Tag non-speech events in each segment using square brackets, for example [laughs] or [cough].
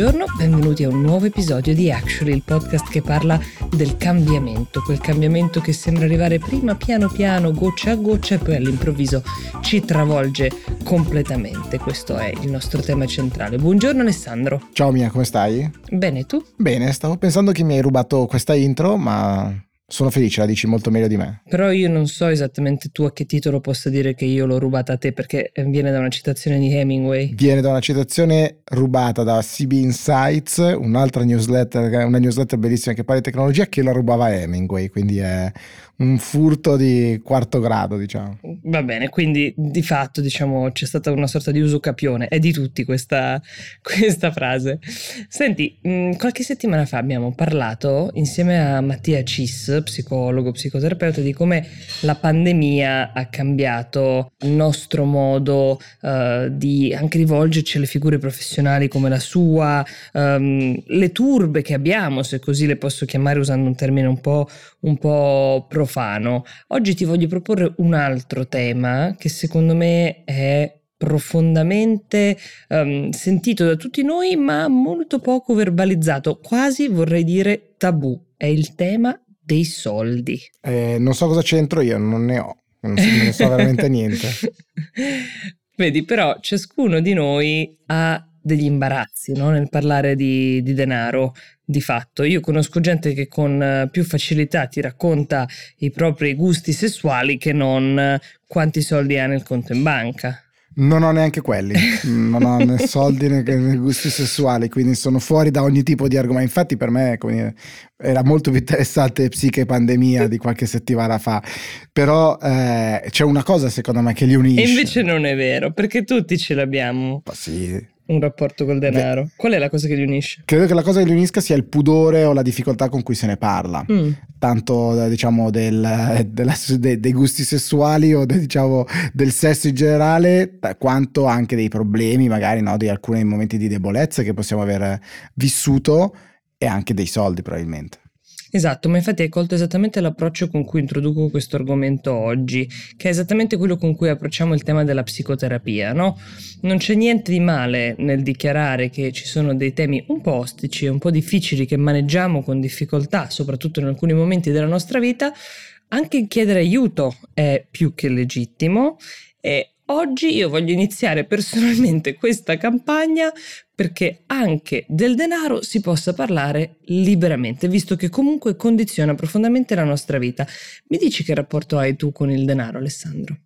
Buongiorno, benvenuti a un nuovo episodio di Actually, il podcast che parla del cambiamento, quel cambiamento che sembra arrivare prima piano piano, goccia a goccia e poi all'improvviso ci travolge completamente. Questo è il nostro tema centrale. Buongiorno Alessandro. Ciao Mia, come stai? Bene, tu? Bene, stavo pensando che mi hai rubato questa intro, ma sono felice, la dici molto meglio di me. Però io non so esattamente tu a che titolo possa dire che io l'ho rubata a te, perché viene da una citazione di Hemingway. Viene da una citazione rubata da CB Insights, un'altra newsletter, una newsletter bellissima che parla di tecnologia, che la rubava Hemingway, quindi è un furto di quarto grado, diciamo. Va bene, quindi di fatto, diciamo, c'è stata una sorta di uso capione, è di tutti questa, [laughs] questa frase. Senti, mh, qualche settimana fa abbiamo parlato insieme a Mattia Cis, psicologo, psicoterapeuta, di come la pandemia ha cambiato il nostro modo uh, di anche rivolgerci alle figure professionali come la sua, um, le turbe che abbiamo, se così le posso chiamare usando un termine un po', un po' profano. Oggi ti voglio proporre un altro tema che secondo me è profondamente um, sentito da tutti noi, ma molto poco verbalizzato, quasi vorrei dire tabù. È il tema dei soldi. Eh, non so cosa c'entro io, non ne ho, non, so, non so veramente niente. [laughs] Vedi, però ciascuno di noi ha degli imbarazzi no? nel parlare di, di, denaro di fatto. Io conosco gente che con eh, più facilità ti racconta i propri gusti sessuali che non eh, quanti soldi ha nel conto in banca. Non ho neanche quelli, [laughs] non ho né soldi né, né, gusti sessuali, quindi sono fuori da ogni tipo di argomento. Infatti per me dire, era molto più interessante Psiche Pandemia di qualche settimana fa, però eh, c'è una cosa secondo me che li unisce. E invece non è vero, perché tutti ce l'abbiamo. Ma sì, un rapporto col denaro. Beh, Qual è la cosa che li unisce? Credo che la cosa che li unisca sia il pudore o la difficoltà con cui se ne parla. Mm. Tanto diciamo del, della, de, dei gusti sessuali o de, diciamo, del sesso in generale, quanto anche dei problemi, magari no, di alcuni momenti di debolezza che possiamo aver vissuto e anche dei soldi probabilmente. Esatto, ma infatti hai colto esattamente l'approccio con cui introduco questo argomento oggi, che è esattamente quello con cui approcciamo il tema della psicoterapia, no? Non c'è niente di male nel dichiarare che ci sono dei temi un po' ostici un po' difficili che maneggiamo con difficoltà, soprattutto in alcuni momenti della nostra vita, anche chiedere aiuto è più che legittimo e Oggi io voglio iniziare personalmente questa campagna perché anche del denaro si possa parlare liberamente, visto che comunque condiziona profondamente la nostra vita. Mi dici che rapporto hai tu con il denaro, Alessandro?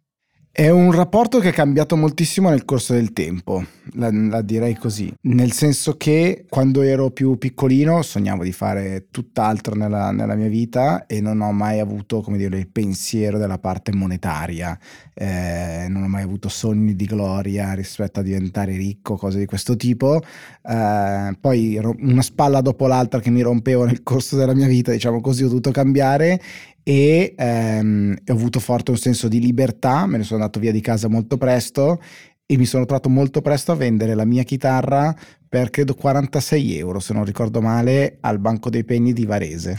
È un rapporto che è cambiato moltissimo nel corso del tempo, la, la, direi così, nel senso che quando ero più piccolino sognavo di fare tutt'altro nella, nella mia vita e non ho mai avuto, come dire, il pensiero della parte monetaria, eh, non ho mai avuto sogni di gloria rispetto a diventare ricco, cose di questo tipo, eh, poi una spalla dopo l'altra che mi rompevo nel corso della mia vita, diciamo così, ho dovuto cambiare e ehm, ho avuto forte un senso di libertà, me ne sono andato via di casa molto presto e mi sono trovato molto presto a vendere la mia chitarra per credo 46 euro, se non ricordo male, al Banco dei Pegni di Varese.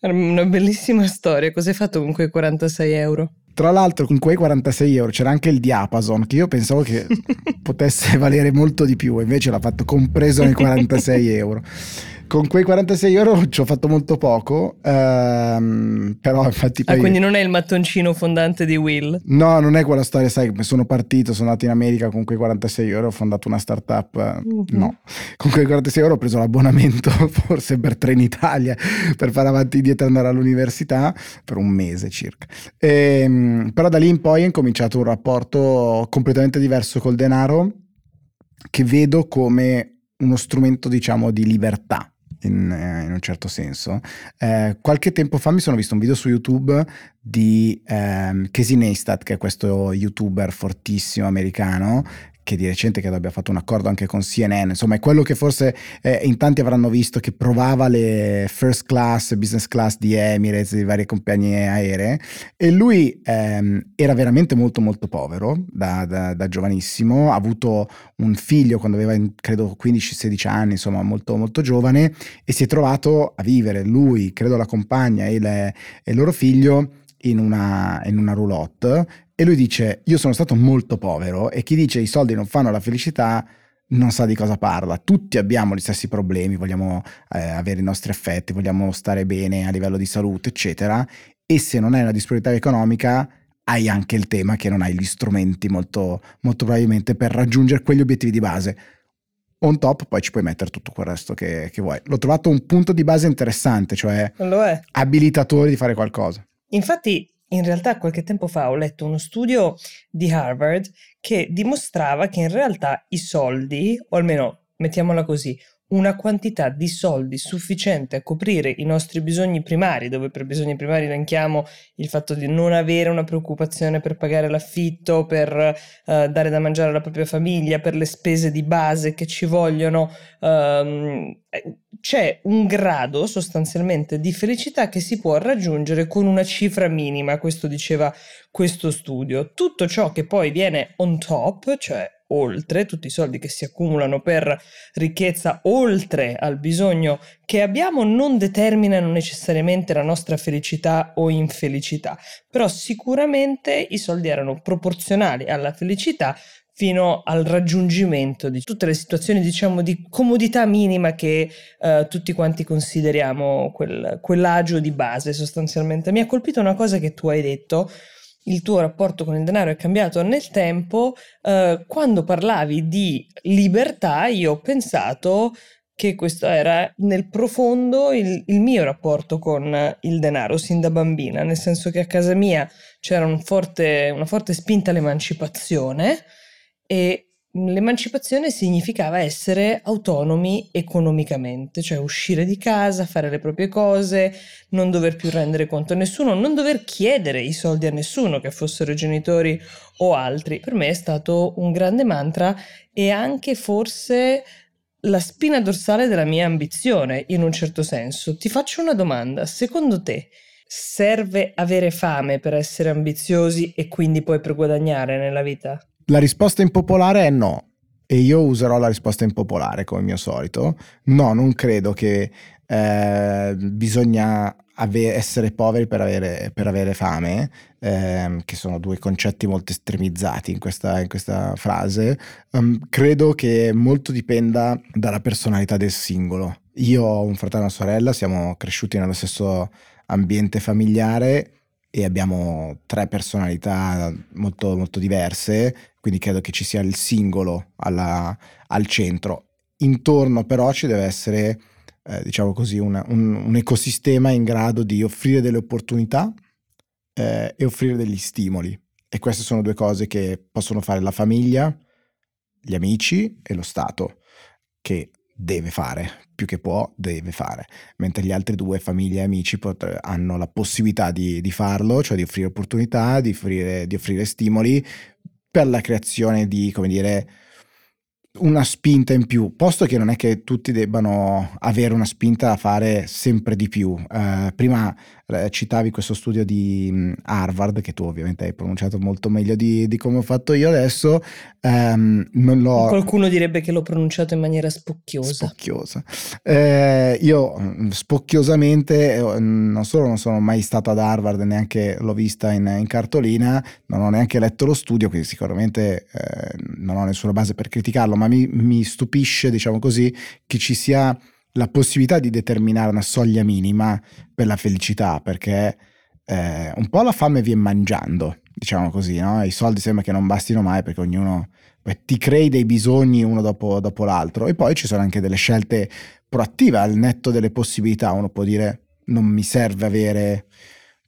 Una bellissima storia, cosa hai fatto con quei 46 euro? Tra l'altro con quei 46 euro c'era anche il diapason che io pensavo che [laughs] potesse valere molto di più, invece l'ha fatto compreso nei 46 euro con quei 46 euro [laughs] ci ho fatto molto poco, ehm, però infatti ah, poi... Ah, quindi non è il mattoncino fondante di Will? No, non è quella storia, sai, sono partito, sono andato in America con quei 46 euro, ho fondato una startup, uh-huh. no, [laughs] con quei 46 euro ho preso l'abbonamento [laughs] forse per Trenitalia, per fare avanti e indietro e andare all'università, per un mese circa. E, ehm, però da lì in poi è incominciato un rapporto completamente diverso col denaro che vedo come uno strumento diciamo di libertà in, eh, in, un certo senso. Eh, qualche tempo fa mi sono visto un video su YouTube di ehm, Casey Neistat, che è questo youtuber fortissimo americano, che di recente credo abbia fatto un accordo anche con CNN, insomma è quello che forse eh, in tanti avranno visto che provava le first class, business class di Emirates, di varie compagnie aeree e lui ehm, era veramente molto molto povero da, da, da, giovanissimo, ha avuto un figlio quando aveva credo 15-16 anni, insomma molto molto giovane e si è trovato a vivere lui, credo la compagna e, il loro figlio in una, in una roulotte e lui dice io sono stato molto povero e chi dice i soldi non fanno la felicità non sa di cosa parla. Tutti abbiamo gli stessi problemi, vogliamo eh, avere i nostri affetti, vogliamo stare bene a livello di salute, eccetera. E se non hai una disponibilità economica, hai anche il tema che non hai gli strumenti molto, molto probabilmente per raggiungere quegli obiettivi di base. On top poi ci puoi mettere tutto quel resto che, che vuoi. L'ho trovato un punto di base interessante, cioè abilitatore di fare qualcosa. Infatti in realtà qualche tempo fa ho letto uno studio di Harvard che dimostrava che in realtà i soldi, o almeno mettiamola così, una quantità di soldi sufficiente a coprire i nostri bisogni primari, dove per bisogni primari elenchiamo il fatto di non avere una preoccupazione per pagare l'affitto, per uh, dare da mangiare alla propria famiglia, per le spese di base che ci vogliono. Um, c'è un grado sostanzialmente di felicità che si può raggiungere con una cifra minima, questo diceva questo studio. Tutto ciò che poi viene on top, cioè oltre, tutti i soldi che si accumulano per ricchezza oltre al bisogno che abbiamo non determinano necessariamente la nostra felicità o infelicità, però sicuramente i soldi erano proporzionali alla felicità fino al raggiungimento di tutte le situazioni, diciamo, di comodità minima che uh, tutti quanti consideriamo quel, quell'agio di base sostanzialmente. Mi ha colpito una cosa che tu hai detto, il tuo rapporto con il denaro è cambiato nel tempo, eh, quando parlavi di libertà io ho pensato che questo era nel profondo il, il, mio rapporto con il denaro sin da bambina, nel senso che a casa mia c'era un forte, una forte spinta all'emancipazione e L'emancipazione significava essere autonomi economicamente, cioè uscire di casa, fare le proprie cose, non dover più rendere conto a nessuno, non dover chiedere i soldi a nessuno, che fossero genitori o altri. Per me è stato un grande mantra e anche forse la spina dorsale della mia ambizione, in un certo senso. Ti faccio una domanda, secondo te serve avere fame per essere ambiziosi e quindi poi per guadagnare nella vita? La risposta impopolare è no. E io userò la risposta impopolare come mio solito. No, non credo che eh, bisogna ave- essere poveri per avere, per avere fame, eh, che sono due concetti molto estremizzati in questa, in questa frase. Um, credo che molto dipenda dalla personalità del singolo. Io ho un fratello e una sorella, siamo cresciuti nello stesso ambiente familiare e abbiamo tre personalità molto, molto diverse, quindi credo che ci sia il singolo alla, al centro. Intorno però ci deve essere, eh, diciamo così, una, un, un, ecosistema in grado di offrire delle opportunità eh, e offrire degli stimoli. E queste sono due cose che possono fare la famiglia, gli amici e lo Stato, che deve fare, più che può, deve fare, mentre gli altri due, famiglia e amici, pot- hanno la possibilità di, di, farlo, cioè di offrire opportunità, di offrire, di offrire stimoli per la creazione di, come dire, una spinta in più, posto che non è che tutti debbano avere una spinta a fare sempre di più. Uh, prima citavi questo studio di um, Harvard, che tu ovviamente hai pronunciato molto meglio di, di come ho fatto io adesso. Um, Qualcuno direbbe che l'ho pronunciato in maniera spocchiosa. Spocchiosa. Uh, io mm, spocchiosamente eh, non solo non sono mai stato ad Harvard, neanche l'ho vista in, in cartolina, non ho neanche letto lo studio, quindi sicuramente eh, non ho nessuna base per criticarlo, ma mi, mi stupisce, diciamo così, che ci sia la possibilità di determinare una soglia minima per la felicità, perché eh, un po' la fame viene mangiando, diciamo così, no? I soldi sembra che non bastino mai perché ognuno ti crei dei bisogni uno dopo, dopo l'altro e poi ci sono anche delle scelte proattive al netto delle possibilità, uno può dire non mi serve avere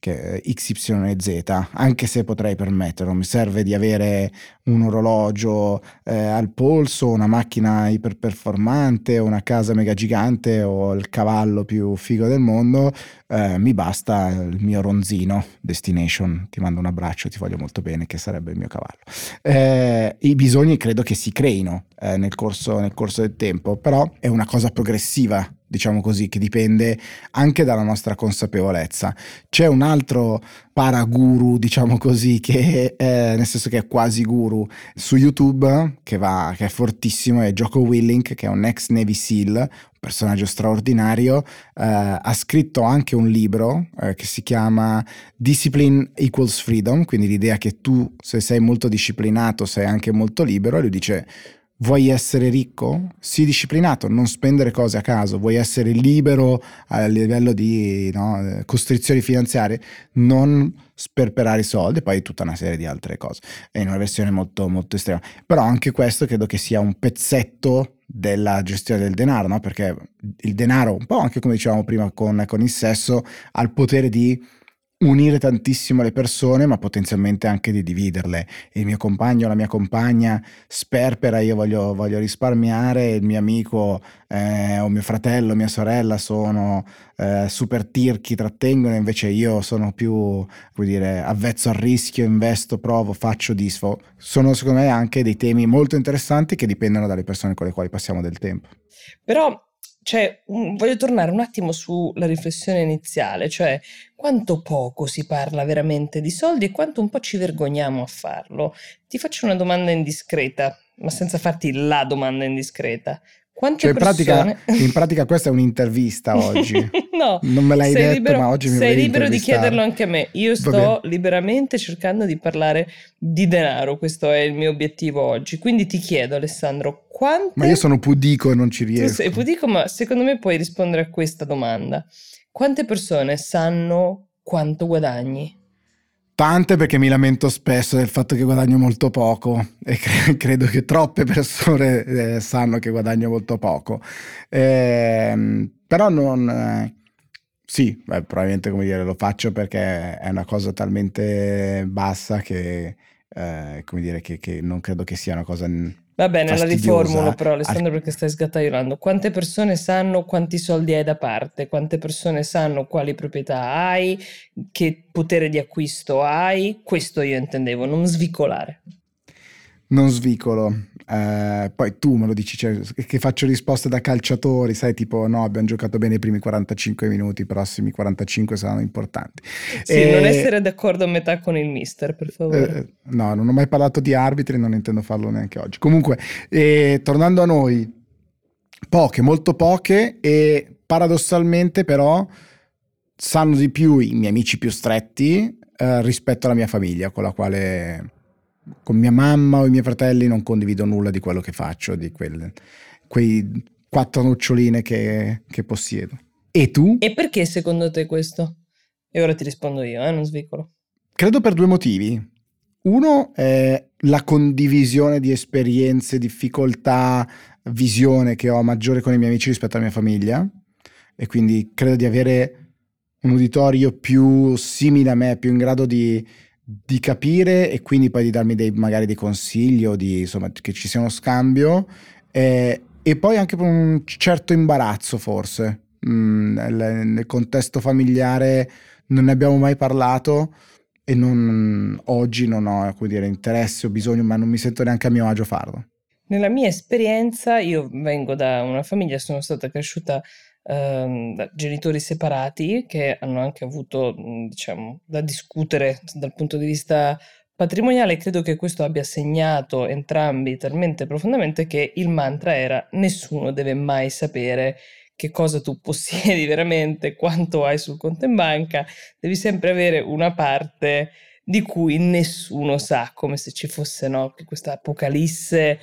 che X, Y e Z, anche se potrei permetterlo, mi serve di avere un orologio eh, al polso, una macchina iperperformante, una casa mega gigante o il cavallo più figo del mondo, eh, mi basta il mio ronzino destination, ti mando un abbraccio, ti voglio molto bene, che sarebbe il mio cavallo. Eh, I bisogni credo che si creino eh, nel corso, nel corso del tempo, però è una cosa progressiva diciamo così, che dipende anche dalla nostra consapevolezza. C'è un altro paraguru, diciamo così, che è, nel senso che è quasi guru su YouTube, che, va, che è fortissimo, è Jocko Willink, che è un ex Navy SEAL, un personaggio straordinario, eh, ha scritto anche un libro eh, che si chiama Discipline Equals Freedom, quindi l'idea che tu se sei molto disciplinato sei anche molto libero, e lui dice Vuoi essere ricco? Sii disciplinato, non spendere cose a caso. Vuoi essere libero a livello di no, costrizioni finanziarie? Non sperperare i soldi, poi tutta una serie di altre cose. È in una versione molto, molto estrema. Però anche questo credo che sia un pezzetto della gestione del denaro, no? perché il denaro, un po' anche come dicevamo prima con, con il sesso, ha il potere di unire tantissimo le persone, ma potenzialmente anche di dividerle. Il mio compagno, la mia compagna sperpera, io voglio, voglio risparmiare, il mio amico eh, o mio fratello, mia sorella sono eh, super tirchi, trattengono, invece io sono più, come dire, avvezzo al rischio, investo, provo, faccio, disfo. Sono secondo me anche dei temi molto interessanti che dipendono dalle persone con le quali passiamo del tempo. Però cioè, um, voglio tornare un attimo sulla riflessione iniziale, cioè quanto poco si parla veramente di soldi e quanto un po' ci vergogniamo a farlo. Ti faccio una domanda indiscreta, ma senza farti la domanda indiscreta. Quante cioè, in, pratica, in pratica questa è un'intervista [laughs] oggi. no, non me l'hai detto, libero, ma oggi mi Sei libero di chiederlo anche a me. Io sto liberamente cercando di parlare di denaro, questo è il mio obiettivo oggi. Quindi ti chiedo, Alessandro, quante... Ma io sono pudico e non ci riesco. Tu sei pudico, ma secondo me puoi rispondere a questa domanda. Quante persone sanno quanto guadagni? Tante perché mi lamento spesso del fatto che guadagno molto poco e cre- [laughs] credo che troppe persone eh, sanno che guadagno molto poco. Eh, però non... Eh, sì, beh, probabilmente come dire, lo faccio perché è una cosa talmente bassa che, eh, come dire, che, che non credo che sia una cosa Va bene, la riformulo però Alessandro perché stai sgattaiolando. Quante persone sanno quanti soldi hai da parte? Quante persone sanno quali proprietà hai? Che potere di acquisto hai? Questo io intendevo, non svicolare non svicolo. Eh, poi tu me lo dici, cioè, che faccio risposte da calciatori, sai, tipo no, abbiamo giocato bene i primi 45 minuti, i prossimi 45 saranno importanti. Sì, e... non essere d'accordo a metà con il mister, per favore. Eh, no, non ho mai parlato di arbitri, non intendo farlo neanche oggi. Comunque, eh, tornando a noi, poche, molto poche e paradossalmente però sanno di più i miei amici più stretti eh, rispetto alla mia famiglia, con la quale con mia mamma o i miei fratelli non condivido nulla di quello che faccio, di quelle, quei quattro noccioline che, che, possiedo. E tu? E perché secondo te questo? E ora ti rispondo io, eh, non svicolo. Credo per due motivi. Uno è la condivisione di esperienze, difficoltà, visione che ho maggiore con i miei amici rispetto alla mia famiglia e quindi credo di avere un uditorio più simile a me, più in grado di di capire e quindi poi di darmi dei, magari dei consigli o di, insomma, che ci sia uno scambio eh, e poi anche per un certo imbarazzo forse. Mm, nel, nel, contesto familiare non ne abbiamo mai parlato e non, oggi non ho dire, interesse o bisogno, ma non mi sento neanche a mio agio farlo. Nella mia esperienza, io vengo da una famiglia, sono stata cresciuta ehm, genitori separati che hanno anche avuto, mhmm, diciamo, da discutere dal punto di vista patrimoniale. Credo che questo abbia segnato entrambi talmente profondamente che il mantra era nessuno deve mai sapere che cosa tu possiedi [laughs] veramente, quanto hai sul conto in banca, devi sempre avere una parte di cui nessuno sa, come se ci fosse no, questa apocalisse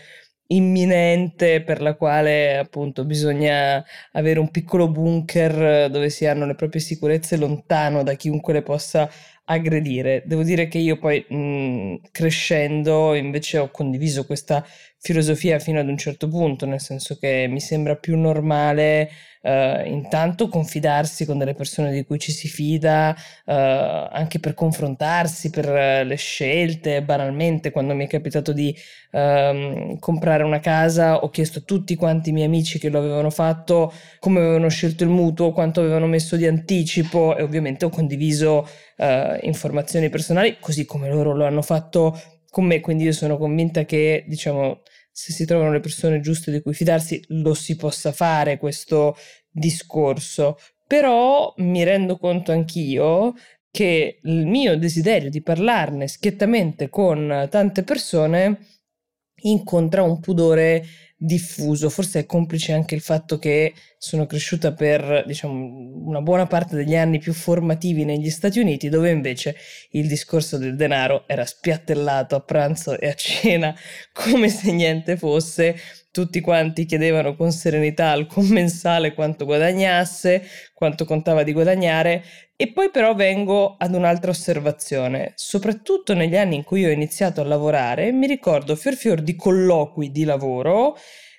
imminente per la quale appunto bisogna avere un piccolo bunker dove si hanno le proprie sicurezze lontano da chiunque le possa aggredire. Devo dire che io poi mh, crescendo invece ho condiviso questa filosofia fino ad un certo punto, nel senso che mi sembra più normale uh, intanto confidarsi con delle persone di cui ci si fida, uh, anche per confrontarsi, per uh, le scelte. Banalmente, quando mi è capitato di uh, comprare una casa, ho chiesto a tutti quanti i miei amici che lo avevano fatto come avevano scelto il mutuo, quanto avevano messo di anticipo e ovviamente ho condiviso informazioni personali, così come loro lo hanno fatto con me, quindi io sono convinta che, diciamo, se si trovano le persone giuste di cui fidarsi, lo si possa fare questo discorso. Però mi rendo conto anch'io che il mio desiderio di parlarne schiettamente con tante persone incontra un pudore diffuso, forse è complice anche il fatto che sono cresciuta per diciamo una buona parte degli anni più formativi negli Stati Uniti dove invece il discorso del denaro era spiattellato a pranzo e a cena come se niente fosse tutti quanti chiedevano con serenità al commensale quanto guadagnasse, quanto contava di guadagnare e poi però vengo ad un'altra osservazione. Soprattutto negli anni in cui ho iniziato a lavorare, mi ricordo fior fior di colloqui di lavoro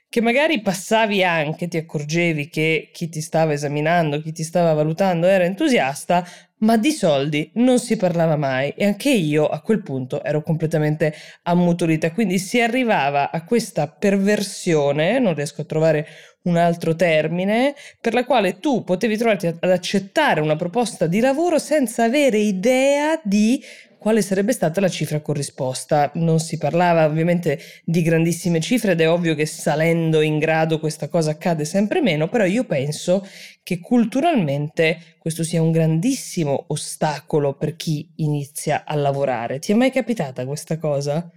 che magari passavi anche, ti accorgevi che chi ti stava esaminando, chi ti stava valutando era entusiasta, ma di soldi non si parlava mai e anche io a quel punto ero completamente ammutolita, quindi si arrivava a questa perversione, non riesco a trovare un altro termine, per la quale tu potevi trovarti ad accettare una proposta di lavoro senza avere idea di quale sarebbe stata la cifra corrisposta. Non si parlava ovviamente di grandissime cifre ed è ovvio che salendo in grado questa cosa accade sempre meno, però io penso che culturalmente questo sia un grandissimo ostacolo per chi inizia a lavorare. Ti è mai capitata questa cosa?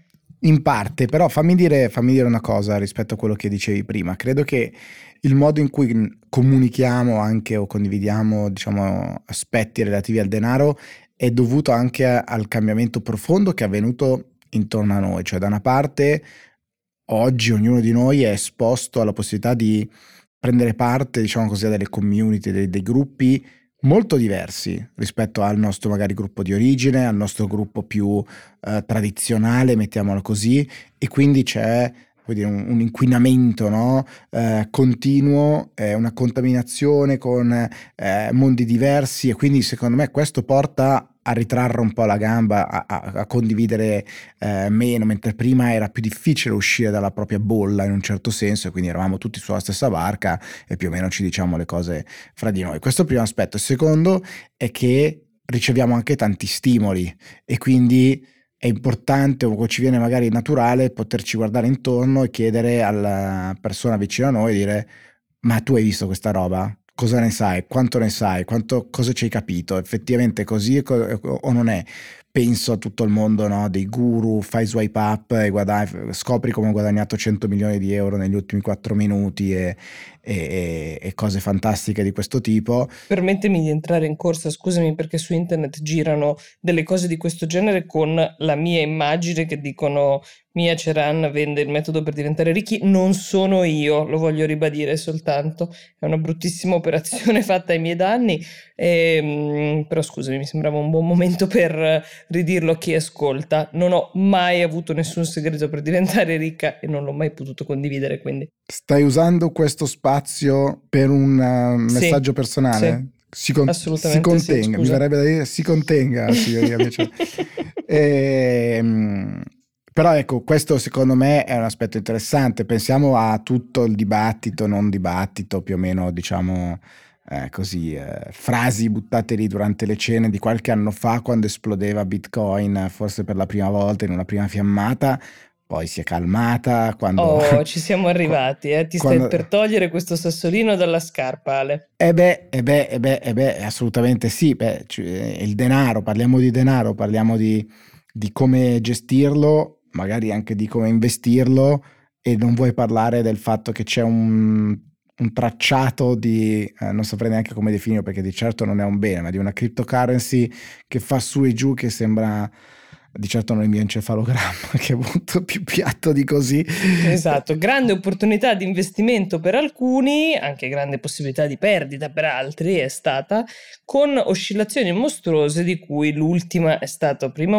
In parte, però fammi dire, fammi dire una cosa rispetto a quello che dicevi prima. Credo che il modo in cui comunichiamo anche o condividiamo diciamo, aspetti relativi al denaro è dovuto anche al cambiamento profondo che è avvenuto intorno a noi, cioè da una parte oggi ognuno di noi è esposto alla possibilità di prendere parte, diciamo così, a delle community, dei, dei gruppi molto diversi rispetto al nostro magari gruppo di origine, al nostro gruppo più eh, tradizionale, mettiamolo così, e quindi c'è dire, un, un, inquinamento no? eh, continuo, eh, una contaminazione con eh, mondi diversi. E quindi secondo me questo porta a ritrarre un po' la gamba, a, a, a condividere eh, meno, mentre prima era più difficile uscire dalla propria bolla in un certo senso e quindi eravamo tutti sulla stessa barca e più o meno ci diciamo le cose fra di noi. Questo è il primo aspetto. Il secondo è che riceviamo anche tanti stimoli e quindi è importante o ci viene magari naturale poterci guardare intorno e chiedere alla persona vicino a noi dire ma tu hai visto questa roba? Cosa ne sai, quanto ne sai, quanto, cosa ci hai capito, effettivamente così o non è penso a tutto il mondo no, dei guru, fai swipe up e guadagni, scopri come ho guadagnato 100 milioni di euro negli ultimi 4 minuti e, e, e, cose fantastiche di questo tipo. Permettimi di entrare in corsa, scusami perché su internet girano delle cose di questo genere con la mia immagine che dicono Mia Ceran vende il metodo per diventare ricchi, non sono io, lo voglio ribadire soltanto, è una bruttissima [laughs] operazione fatta ai miei danni, e, ehm, però scusami, mi sembrava un buon momento per ridirlo a chi ascolta. Non ho mai avuto nessun segreto per diventare ricca e non l'ho mai potuto condividere, quindi. Stai usando questo spazio per un uh, messaggio sì, personale? Sì. Si, con- si contenga, sì, mi verrebbe da dire si contenga. Sì, [laughs] e, però ecco, questo secondo me è un aspetto interessante. Pensiamo a tutto il dibattito, non dibattito, più o meno diciamo eh, così, eh, frasi buttate lì durante le cene di qualche anno fa quando esplodeva Bitcoin, forse per la prima volta in una prima fiammata, poi si è calmata. Quando, oh, [laughs] ci siamo arrivati, eh. ti quando... stai per togliere questo sassolino dalla scarpa, Ale. Eh beh, eh beh, eh beh, eh beh assolutamente sì, beh, cioè, il denaro, parliamo di denaro, parliamo di, di come gestirlo, magari anche di come investirlo e non vuoi parlare del fatto che c'è un un tracciato di, eh, non saprei neanche come definirlo perché di certo non è un bene, ma di una cryptocurrency che fa su e giù che sembra di certo non il mio encefalogramma [laughs] che è molto più piatto di così. Esatto, grande opportunità di investimento per alcuni, anche grande possibilità di perdita per altri è stata, con oscillazioni mostruose di cui l'ultima è stata prima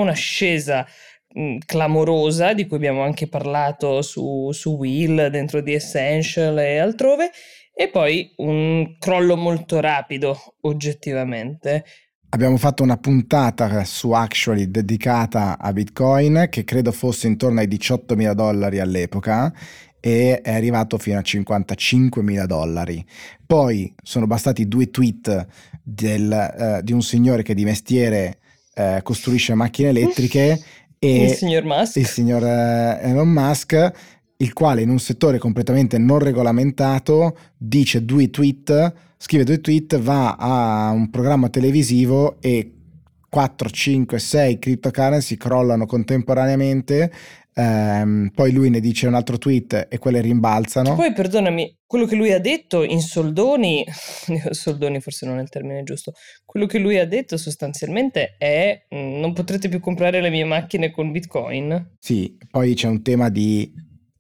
un'ascesa clamorosa di cui abbiamo anche parlato su, su Will, dentro di Essential e altrove, e poi un crollo molto rapido oggettivamente. Abbiamo fatto una puntata su Actually dedicata a Bitcoin che credo fosse intorno ai 18 mila dollari all'epoca e è arrivato fino a 55 mila dollari. Poi sono bastati due tweet del, uh, di un signore che di mestiere uh, costruisce macchine elettriche e il signor Musk. Il signor eh, Elon Musk, il quale in un settore completamente non regolamentato dice due tweet, scrive due tweet, va a un programma televisivo e 4, 5, 6 cryptocurrency crollano contemporaneamente Um, poi lui ne dice un altro tweet e quelle rimbalzano. Poi perdonami, quello che lui ha detto in soldoni, [laughs] soldoni forse non è il termine giusto, quello che lui ha detto sostanzialmente è mm, non potrete più comprare le mie macchine con bitcoin. Sì, poi c'è un tema di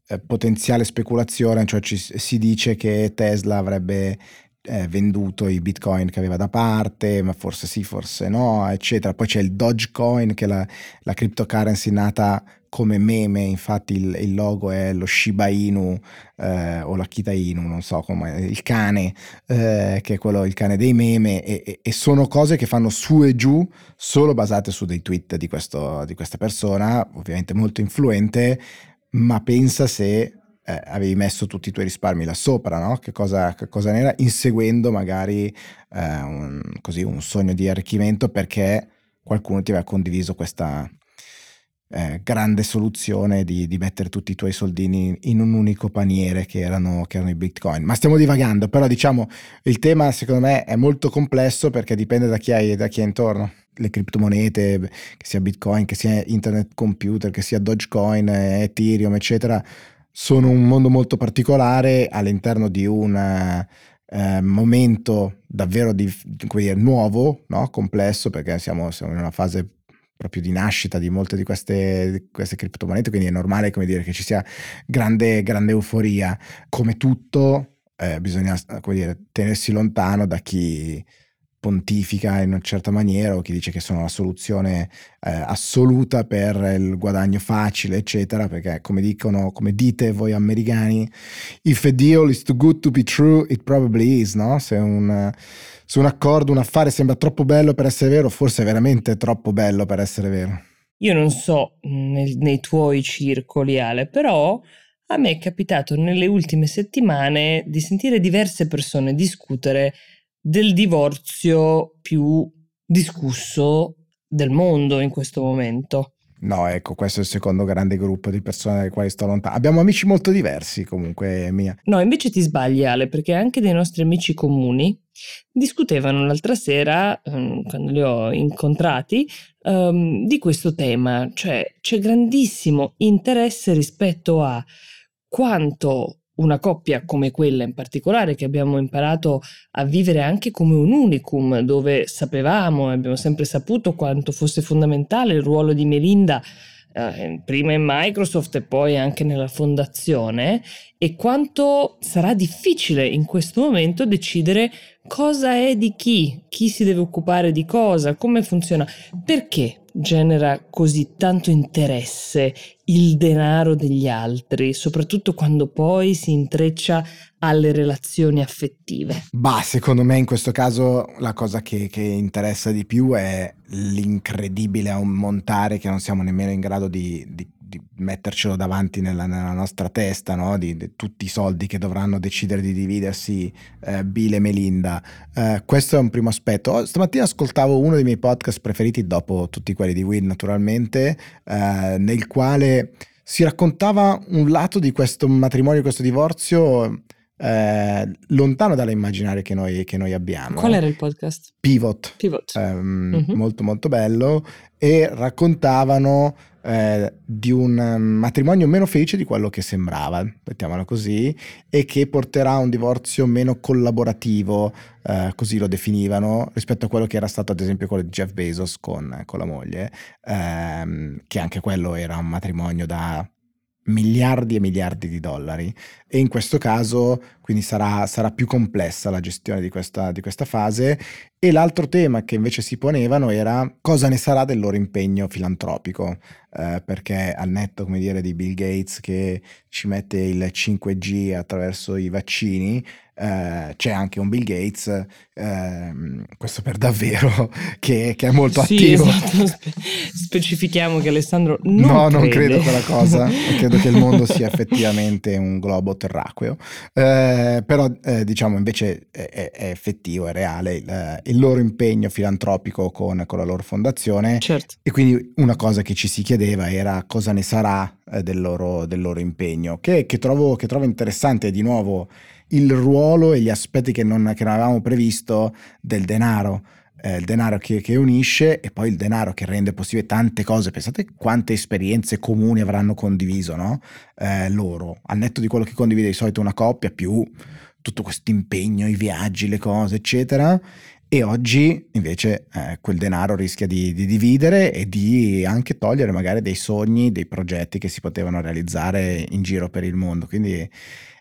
eh, potenziale speculazione, cioè ci, si dice che Tesla avrebbe eh, venduto i bitcoin che aveva da parte, ma forse sì, forse no, eccetera. Poi c'è il Dogecoin che è la, la cryptocurrency nata come meme, infatti il, il logo è lo Shiba Inu eh, o l'Akita Inu, non so come, il cane, eh, che è quello, il cane dei meme, e, e, sono cose che fanno su e giù solo basate su dei tweet di, questo, di questa persona, ovviamente molto influente, ma pensa se eh, avevi messo tutti i tuoi risparmi là sopra, no? Che cosa, che cosa n'era, inseguendo magari eh, un, così, un sogno di arricchimento perché qualcuno ti aveva condiviso questa, eh, grande soluzione di, di, mettere tutti i tuoi soldini in un unico paniere che erano, che erano, i bitcoin. Ma stiamo divagando, però diciamo il tema secondo me è molto complesso perché dipende da chi hai, da chi hai intorno. Le criptomonete, che sia bitcoin, che sia internet computer, che sia Dogecoin, Ethereum, eccetera, sono un mondo molto particolare all'interno di un eh, momento davvero di, dire, nuovo, no? complesso, perché siamo, siamo in una fase proprio di nascita di molte di queste, di queste criptomonete, quindi è normale come dire, che ci sia grande, grande euforia. Come tutto, eh, bisogna come dire, tenersi lontano da chi pontifica in una certa maniera o chi dice che sono la soluzione eh, assoluta per il guadagno facile, eccetera, perché come dicono, come dite voi americani, if a deal is too good to be true, it probably is, no? Se un su un accordo, un affare sembra troppo bello per essere vero, forse veramente troppo bello per essere vero. Io non so nel, nei tuoi circoli, Ale, però a me è capitato nelle ultime settimane di sentire diverse persone discutere del divorzio più discusso del mondo in questo momento. No, ecco, questo è il secondo grande gruppo di persone dai quali sto lontano. Abbiamo amici molto diversi comunque, Mia. No, invece ti sbagli Ale, perché anche dei nostri amici comuni discutevano l'altra sera, um, quando li ho incontrati, um, di questo tema. Cioè, c'è grandissimo interesse rispetto a quanto una coppia come quella in particolare che abbiamo imparato a vivere anche come un unicum, dove sapevamo e abbiamo sempre saputo quanto fosse fondamentale il ruolo di Melinda eh, prima in Microsoft e poi anche nella fondazione e quanto sarà difficile in questo momento decidere cosa è di chi, chi si deve occupare di cosa, come funziona, perché genera così tanto interesse il denaro degli altri, soprattutto quando poi si intreccia alle relazioni affettive? Bah, secondo me in questo caso la cosa che, che interessa di più è l'incredibile ammontare che non siamo nemmeno in grado di, di di mettercelo davanti nella, nella nostra testa, no? di, di, tutti i soldi che dovranno decidere di dividersi eh, Bill e Melinda. Eh, questo è un primo aspetto. Oh, stamattina ascoltavo uno dei miei podcast preferiti, dopo tutti quelli di Will naturalmente, eh, nel quale si raccontava un lato di questo matrimonio, questo divorzio eh, lontano dall'immaginario che noi, che noi, abbiamo. Qual era il podcast? Pivot. Pivot. Eh, mm-hmm. Molto molto bello e raccontavano eh, di un matrimonio meno felice di quello che sembrava, mettiamolo così, e che porterà a un divorzio meno collaborativo, eh, così lo definivano, rispetto a quello che era stato ad esempio quello di Jeff Bezos con, con la moglie, ehm, che anche quello era un matrimonio da miliardi e miliardi di dollari. E in questo caso quindi sarà, sarà più complessa la gestione di questa, di questa, fase. E l'altro tema che invece si ponevano era cosa ne sarà del loro impegno filantropico. Eh, perché al netto come dire di Bill Gates che ci mette il 5G attraverso i vaccini eh, c'è anche un Bill Gates, eh, questo per davvero, [laughs] che, che è molto sì, attivo. Esatto. Spe- specifichiamo che Alessandro non No, crede. non credo quella cosa, [laughs] credo che il mondo sia effettivamente un globo terracqueo, eh, però eh, diciamo invece è, è, effettivo, è reale il, il loro impegno filantropico con, con, la loro fondazione certo. e quindi una cosa che ci si chiedeva era cosa ne sarà eh, del loro, del, loro, impegno, che, che, trovo, che trovo interessante di nuovo il ruolo e gli aspetti che non, che non avevamo previsto del denaro. eh, il denaro che, che, unisce e poi il denaro che rende possibile tante cose. Pensate quante esperienze comuni avranno condiviso no? eh, loro, al netto di quello che condivide di solito una coppia, più tutto questo impegno, i viaggi, le cose, eccetera. E oggi invece eh, quel denaro rischia di, di, dividere e di anche togliere magari dei sogni, dei progetti che si potevano realizzare in giro per il mondo. Quindi è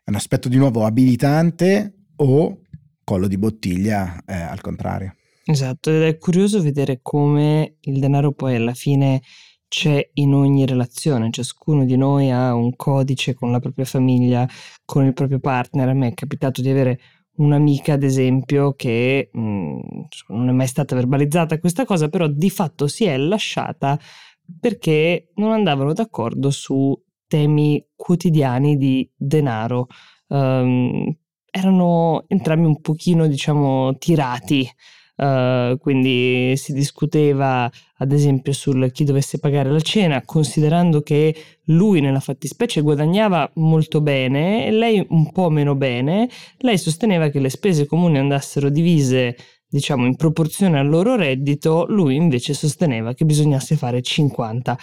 un aspetto di nuovo abilitante o collo di bottiglia eh, al contrario. Esatto, ed è curioso vedere come il denaro poi alla fine c'è in ogni relazione, ciascuno di noi ha un codice con la propria famiglia, con il proprio partner. A me è capitato di avere un'amica, ad esempio, che mh, mm, non è mai stata verbalizzata questa cosa, però di fatto si è lasciata perché non andavano d'accordo su temi quotidiani di denaro. Um, erano entrambi un pochino, diciamo, tirati Uh, quindi si discuteva ad esempio sul chi dovesse pagare la cena, considerando che lui nella fattispecie guadagnava molto bene e lei un po' meno bene, lei sosteneva che le spese comuni andassero divise diciamo in proporzione al loro reddito, lui invece sosteneva che bisognasse fare 50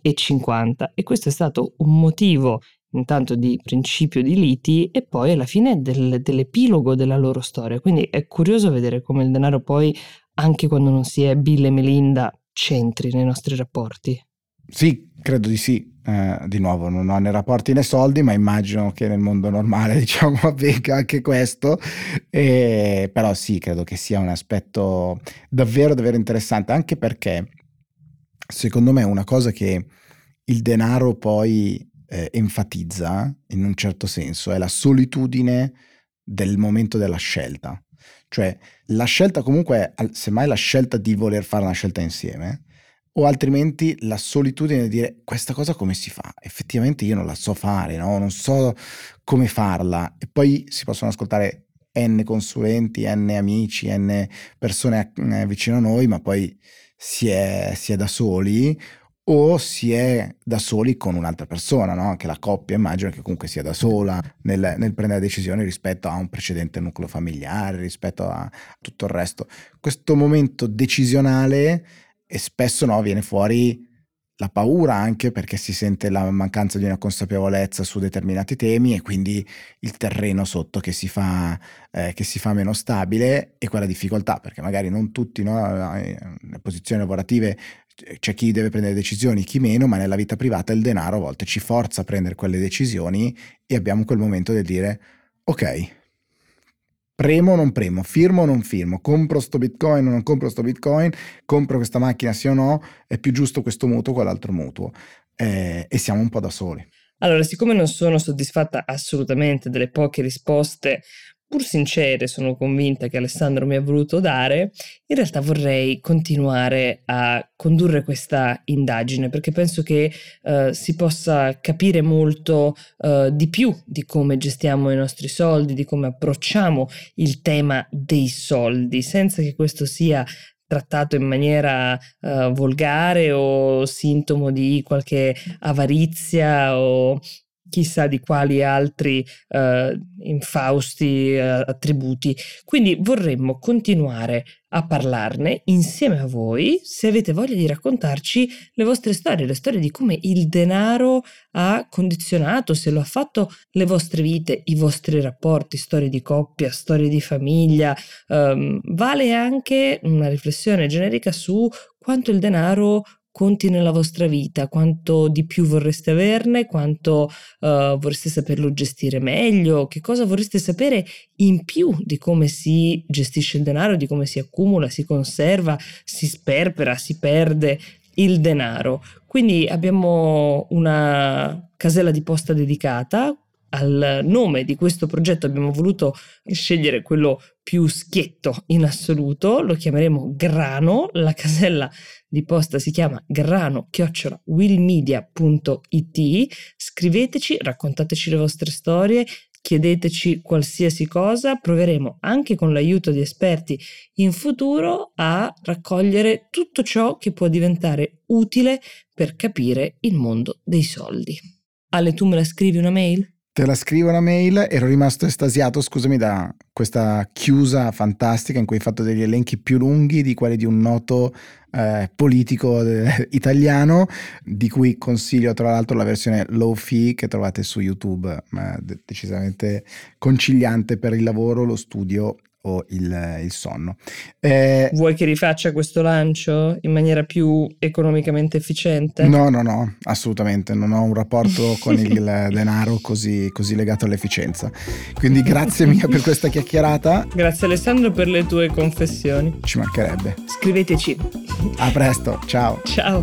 e 50 e questo è stato un motivo intanto di principio di liti e poi alla fine del, dell'epilogo della loro storia. Quindi è curioso vedere come il denaro poi, anche quando non si è Bill e Melinda, c'entri nei nostri rapporti. Sì, credo di sì. Eh, di nuovo, non ho né rapporti né soldi, ma immagino che nel mondo normale, [laughs] diciamo, avvenga anche questo. E, però sì, credo che sia un aspetto davvero, davvero interessante, anche perché secondo me una cosa che il denaro poi eh, enfatizza in un certo senso è la solitudine del momento della scelta. Cioè la scelta comunque semmai la scelta di voler fare una scelta insieme o altrimenti la solitudine di dire questa cosa come si fa? Effettivamente io non la so fare, no? non so come farla e poi si possono ascoltare n consulenti, n amici, n persone eh, vicino a noi, ma poi si è, si è da soli o si è da soli con un'altra persona, no? anche la coppia immagino che comunque sia da sola nel, nel, prendere decisioni rispetto a un precedente nucleo familiare, rispetto a tutto il resto. Questo momento decisionale e spesso no, viene fuori la paura anche perché si sente la mancanza di una consapevolezza su determinati temi e quindi il terreno sotto che si fa, eh, che si fa meno stabile e quella difficoltà perché magari non tutti no, le posizioni lavorative c'è chi deve prendere decisioni, chi meno, ma nella vita privata il denaro a volte ci forza a prendere quelle decisioni e abbiamo quel momento del dire ok, premo o non premo, firmo o non firmo, compro sto bitcoin o non compro sto bitcoin, compro questa macchina sì o no, è più giusto questo mutuo o quell'altro mutuo? Eh, e siamo un po' da soli. Allora, siccome non sono soddisfatta assolutamente delle poche risposte pur sincere sono convinta che Alessandro mi ha voluto dare, in realtà vorrei continuare a condurre questa indagine perché penso che uh, si possa capire molto uh, di più di come gestiamo i nostri soldi, di come approcciamo il tema dei soldi, senza che questo sia trattato in maniera uh, volgare o sintomo di qualche avarizia o chissà di quali altri uh, infausti uh, attributi. Quindi vorremmo continuare a parlarne insieme a voi se avete voglia di raccontarci le vostre storie, le storie di come il denaro ha condizionato, se lo ha fatto, le vostre vite, i vostri rapporti, storie di coppia, storie di famiglia. Um, vale anche una riflessione generica su quanto il denaro conti nella vostra vita, quanto di più vorreste averne, quanto uh, vorreste saperlo gestire meglio, che cosa vorreste sapere in più di come si gestisce il denaro, di come si accumula, si conserva, si sperpera, si perde il denaro. Quindi abbiamo una casella di posta dedicata al nome di questo progetto abbiamo voluto scegliere quello più schietto in assoluto, lo chiameremo Grano, la casella di posta si chiama grano-willmedia.it, scriveteci, raccontateci le vostre storie, chiedeteci qualsiasi cosa, proveremo anche con l'aiuto di esperti in futuro a raccogliere tutto ciò che può diventare utile per capire il mondo dei soldi. Ale, tu me la scrivi una mail? Te la scrivo una mail, ero rimasto estasiato, scusami, da questa chiusa fantastica in cui hai fatto degli elenchi più lunghi di quelli di un noto eh, politico eh, italiano, di cui consiglio tra l'altro la versione low fee che trovate su YouTube, ma decisamente conciliante per il lavoro, lo studio o il, il sonno. Eh, Vuoi che rifaccia questo lancio in maniera più economicamente efficiente? No, no, no, assolutamente. Non ho un rapporto con il [laughs] denaro così, così legato all'efficienza. Quindi grazie mia per questa chiacchierata. Grazie Alessandro per le tue confessioni. Ci mancherebbe. Scriveteci. A presto, ciao. Ciao.